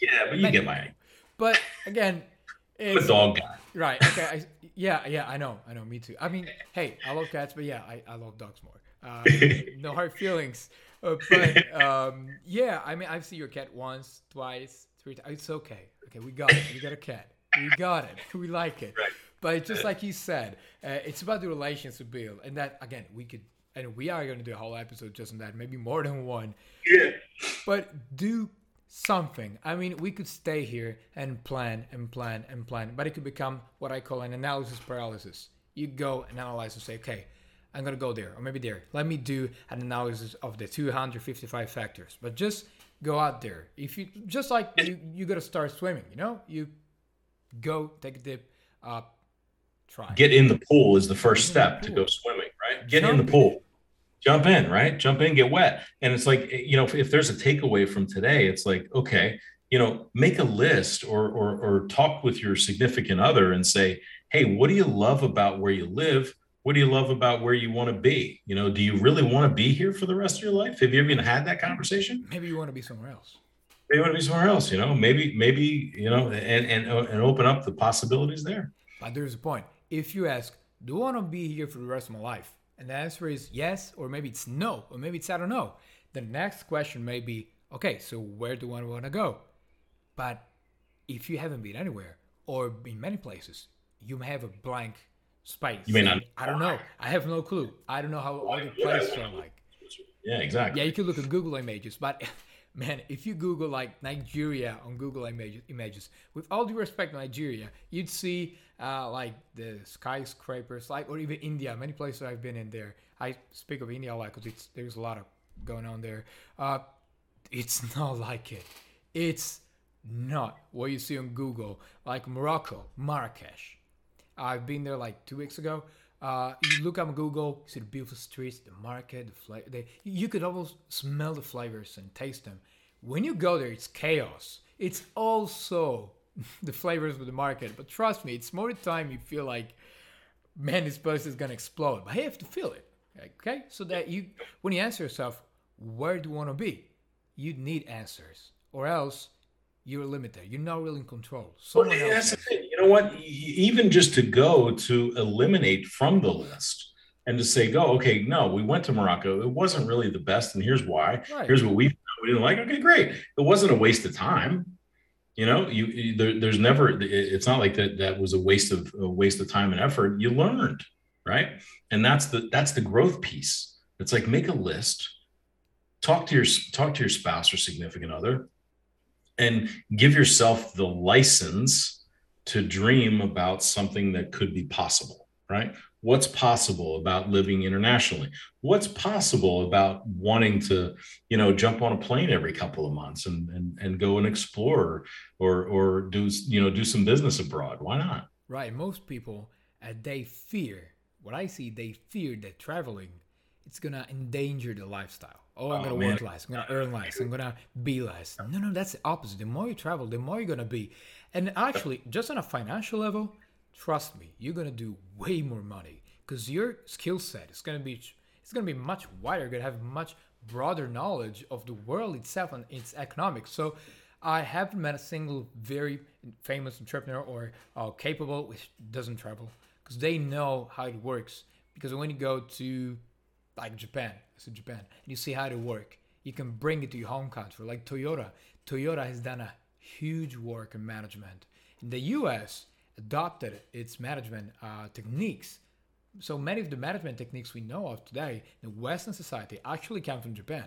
yeah, but you Many. get my. But again, it's, a dog guy. Right. Okay. I, yeah. Yeah. I know. I know. Me too. I mean, hey, I love cats, but yeah, I, I love dogs more. Uh, no hard feelings. Uh, but um, yeah, I mean, I've seen your cat once, twice, three times. It's okay. Okay, we got it. We got a cat. We got it. We like it. Right. But just like you said, uh, it's about the relations to build, and that again, we could, and we are going to do a whole episode just on that, maybe more than one. Yeah. But do something. I mean, we could stay here and plan and plan and plan, but it could become what I call an analysis paralysis. You go and analyze and say, okay, I'm gonna go there or maybe there. Let me do an analysis of the 255 factors. But just go out there. If you just like you, you gotta start swimming. You know, you go take a dip, up, try. Get in the pool is the first step to go swimming. Right? Get Jump in the pool jump in, right? Jump in, get wet. And it's like, you know, if, if there's a takeaway from today, it's like, okay, you know, make a list or, or, or talk with your significant other and say, hey, what do you love about where you live? What do you love about where you want to be? You know, do you really want to be here for the rest of your life? Have you even had that conversation? Maybe you want to be somewhere else. Maybe you want to be somewhere else. You know, maybe maybe you know, and and uh, and open up the possibilities there. But there's a point. If you ask, do I want to be here for the rest of my life? And the answer is yes, or maybe it's no, or maybe it's I don't know. The next question may be, okay, so where do I want to go? But if you haven't been anywhere or been many places, you may have a blank space. You may not. I don't know. I have no clue. I don't know how other places are like. Yeah, exactly. Yeah, you can look at Google Images, but man, if you Google like Nigeria on Google Images, images with all due respect Nigeria, you'd see uh, like the skyscrapers, like or even India. Many places I've been in there. I speak of India a lot because there's a lot of going on there. Uh, it's not like it. It's not what you see on Google, like Morocco, Marrakesh. I've been there like two weeks ago. Uh, you look on Google, you see the beautiful streets, the market, the flavor. You could almost smell the flavors and taste them. When you go there, it's chaos. It's also the flavors of the market. But trust me, it's more the time you feel like, man, this place is gonna explode. But you have to feel it. Okay, so that you, when you answer yourself, where do you want to be? You need answers, or else you're limited. You're not really in control. Someone well, that's the thing. You know what? Even just to go to eliminate from the list and to say, go, okay, no, we went to Morocco. It wasn't really the best, and here's why. Right. Here's what we we didn't like. Okay, great. It wasn't a waste of time. You know, you, you there, there's never. It's not like that. That was a waste of a waste of time and effort. You learned, right? And that's the that's the growth piece. It's like make a list. Talk to your talk to your spouse or significant other and give yourself the license to dream about something that could be possible, right? What's possible about living internationally? What's possible about wanting to, you know, jump on a plane every couple of months and and, and go and explore or or do you know do some business abroad? Why not? Right. Most people, uh, they fear. What I see, they fear that traveling, it's gonna endanger the lifestyle oh, I'm oh, gonna man. work less, I'm gonna earn less, I'm gonna be less. No, no, that's the opposite. The more you travel, the more you're gonna be. And actually, just on a financial level, trust me, you're gonna do way more money because your skill set is gonna be it's gonna be much wider. You're gonna have much broader knowledge of the world itself and its economics. So I haven't met a single very famous entrepreneur or uh, capable which doesn't travel because they know how it works. Because when you go to like Japan, in Japan, and you see how they work. You can bring it to your home country, like Toyota. Toyota has done a huge work in management. In the U.S., adopted its management uh, techniques. So many of the management techniques we know of today in Western society actually come from Japan.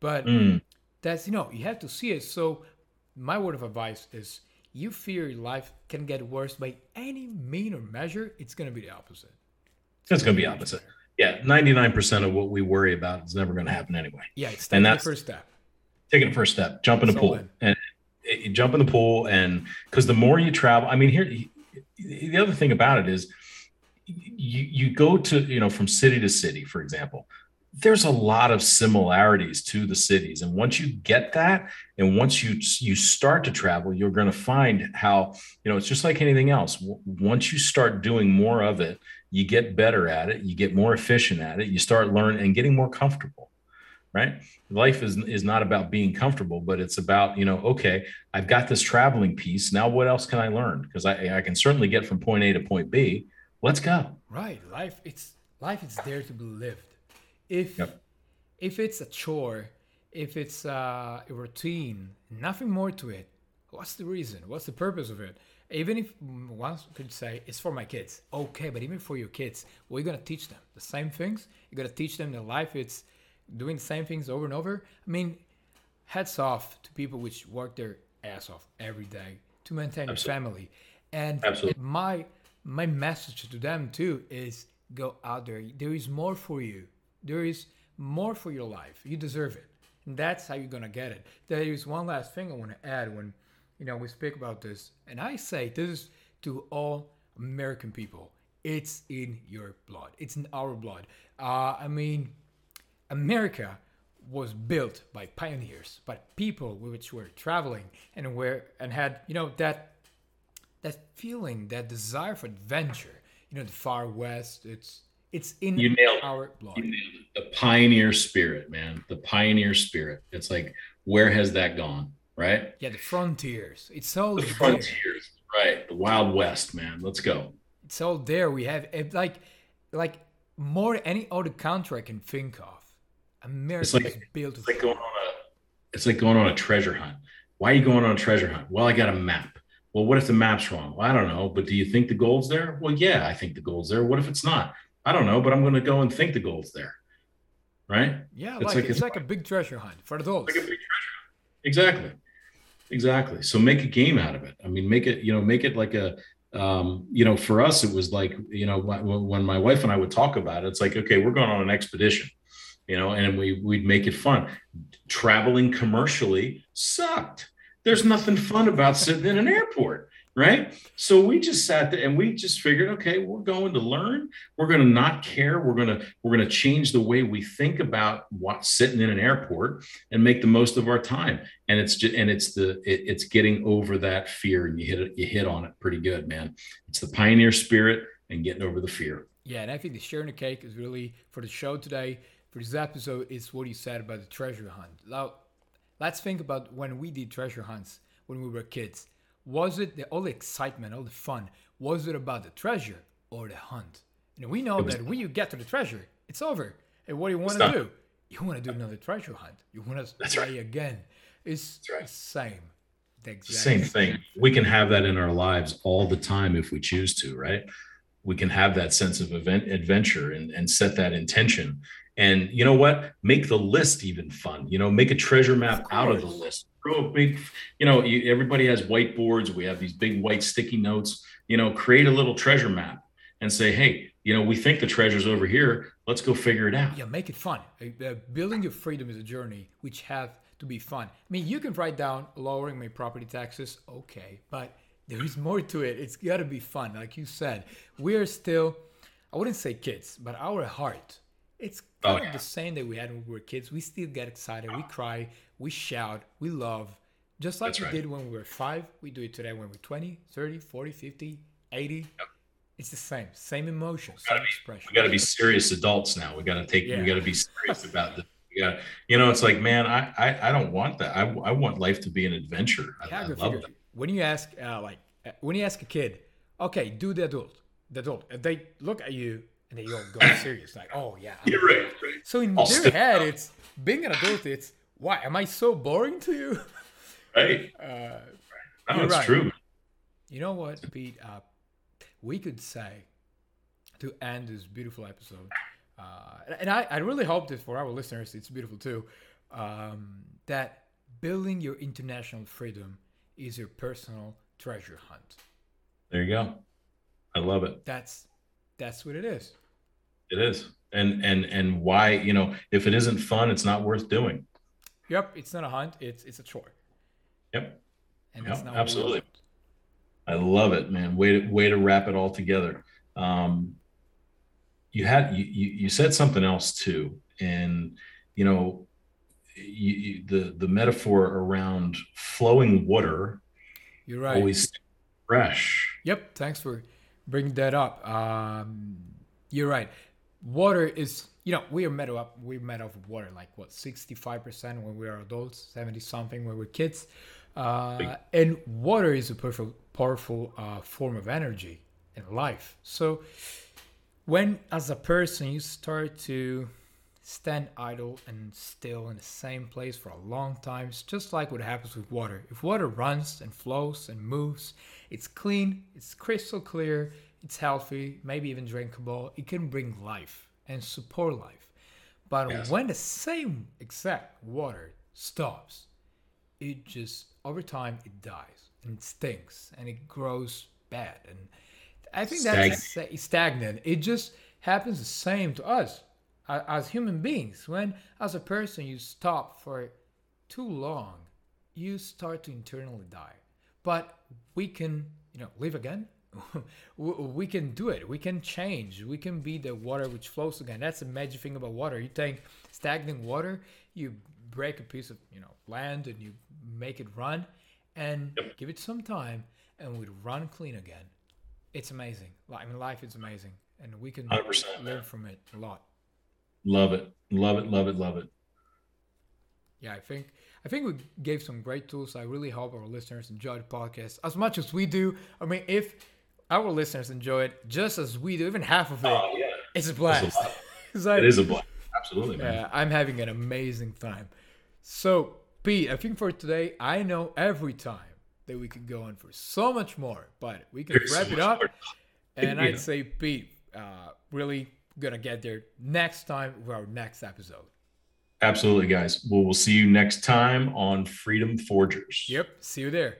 But mm. that's you know you have to see it. So my word of advice is you fear your life can get worse by any mean or measure, it's going to be the opposite. It's, it's going to be opposite. Yeah, 99% of what we worry about is never going to happen anyway. Yeah, it's and that's the first step. Taking the first step, jump in the pool. In. And you jump in the pool and because the more you travel, I mean, here the other thing about it is you you go to, you know, from city to city, for example. There's a lot of similarities to the cities. And once you get that, and once you you start to travel, you're going to find how, you know, it's just like anything else. Once you start doing more of it you get better at it, you get more efficient at it, you start learning and getting more comfortable. Right? Life is is not about being comfortable, but it's about, you know, okay, I've got this traveling piece. Now what else can I learn? Because I, I can certainly get from point A to point B. Let's go. Right. Life it's life is there to be lived. If yep. if it's a chore, if it's uh, a routine, nothing more to it, what's the reason? What's the purpose of it? even if one could say it's for my kids okay but even for your kids we're to teach them the same things you're going to teach them that life it's doing the same things over and over i mean hats off to people which work their ass off every day to maintain Absolutely. their family and Absolutely. my my message to them too is go out there there is more for you there is more for your life you deserve it and that's how you're going to get it there is one last thing i want to add when you know, we speak about this, and I say this is to all American people. It's in your blood. It's in our blood. Uh, I mean, America was built by pioneers, by people which were traveling and were and had you know that that feeling, that desire for adventure. You know, the far west. It's it's in You nailed our blood. You nailed it. The pioneer spirit, man. The pioneer spirit. It's like, where has that gone? Right? Yeah, the frontiers. It's all The there. frontiers. Right. The Wild West, man. Let's go. It's all there. We have it, like like more any other country I can think of. America like- is built. It's like going on a it's like going on a treasure hunt. Why are you going on a treasure hunt? Well, I got a map. Well, what if the map's wrong? Well, I don't know. But do you think the gold's there? Well, yeah, I think the gold's there. What if it's not? I don't know, but I'm going to go and think the gold's there. Right? yeah, it's like, like- it's, it's like a big treasure hunt for adults. Like a big treasure hunt. Exactly. Exactly. So make a game out of it. I mean, make it, you know, make it like a, um, you know, for us, it was like, you know, when my wife and I would talk about it, it's like, okay, we're going on an expedition, you know, and we, we'd make it fun. Traveling commercially sucked. There's nothing fun about sitting in an airport, right? So we just sat there and we just figured, okay, we're going to learn. We're going to not care. We're going to, we're going to change the way we think about what sitting in an airport and make the most of our time and it's just and it's the it, it's getting over that fear and you hit it you hit on it pretty good man it's the pioneer spirit and getting over the fear Yeah, and I think the sharing the cake is really for the show today, for this episode, is what you said about the treasure hunt. Now, let's think about when we did treasure hunts when we were kids. Was it the all the excitement, all the fun? Was it about the treasure or the hunt? And we know that when you get to the treasure, it's over. And what do you want to do? You want to do another treasure hunt. You want to That's play right. again. It's right. the same. The exact same thing we can have that in our lives all the time if we choose to right we can have that sense of event adventure and, and set that intention and you know what make the list even fun you know make a treasure map out of the list throw a big you know you, everybody has whiteboards we have these big white sticky notes you know create a little treasure map and say hey you know we think the treasure's over here let's go figure it out Yeah, make it fun. Building your freedom is a journey which have to be fun. I mean, you can write down lowering my property taxes, okay, but there is more to it. It's got to be fun, like you said. We're still, I wouldn't say kids, but our heart, it's Oh, kind of yeah. the same that we had when we were kids. We still get excited, we cry, we shout, we love. Just like That's we right. did when we were five, we do it today when we're 20, 30, 40, 50, 80. It's the same, same emotion, same expression. we got to be serious adults now. We got to take. Yeah. We got to be serious about this. Yeah, you know, it's like, man, I, I, I don't want that. I, I want life to be an adventure. I, I love that. When you ask, uh, like, uh, when you ask a kid, okay, do the adult, the adult, and they look at you and they all go serious, like, oh yeah. I'm- You're right. right. So in I'll their head, up. it's being an adult. It's why am I so boring to you? Right. Uh, No, it's right. true. you know what, Pete? Uh, we could say to end this beautiful episode, uh, and I, I really hope that for our listeners, it's beautiful too, um, that building your international freedom is your personal treasure hunt. There you go. I love it. That's that's what it is. It is. And and and why, you know, if it isn't fun, it's not worth doing. Yep, it's not a hunt; it's it's a chore, Yep. and Yep, it's not absolutely. worth it. I love it, man. Way to way to wrap it all together. Um, you had you, you you said something else too, and you know, you, you, the the metaphor around flowing water You're right. always fresh. Yep, thanks for bringing that up. Um, you're right. Water is, you know, we are made up. We're made of water, like what, sixty-five percent when we are adults, seventy something when we're kids. Uh, and water is a powerful, powerful uh, form of energy in life. So, when as a person you start to stand idle and still in the same place for a long time, it's just like what happens with water. If water runs and flows and moves, it's clean, it's crystal clear, it's healthy, maybe even drinkable. It can bring life and support life. But Yes. when the same exact water stops, it just over time it dies and it stinks and it grows bad and I think that's sta- stagnant. It just happens the same to us as human beings. When as a person you stop for too long, you start to internally die. But we can, you know, live again. we can do it. We can change. We can be the water which flows again. That's the magic thing about water. You take stagnant water, you break a piece of you know land and you make it run, and Yep. give it some time, and we'd run clean again. It's amazing. I mean, life is amazing, and we can learn man. from it a lot. Love it. Love it. Love it. Love it. Yeah, I think I think we gave some great tools. I really hope our listeners enjoy the podcast as much as we do. I mean, if our listeners enjoy it just as we do, even half of it, Oh, yeah. it's a blast. blast. It's like- It is a blast. Absolutely, man. yeah, I'm having an amazing time. So, Pete, I think for today, I know every time that we could go on for so much more, but we can There's so wrap it up. more. And Yeah. I'd say, Pete, uh, really gonna get there next time with our next episode. Absolutely, guys. Well, we'll see you next time on Freedom Forgers. Yep. See you there.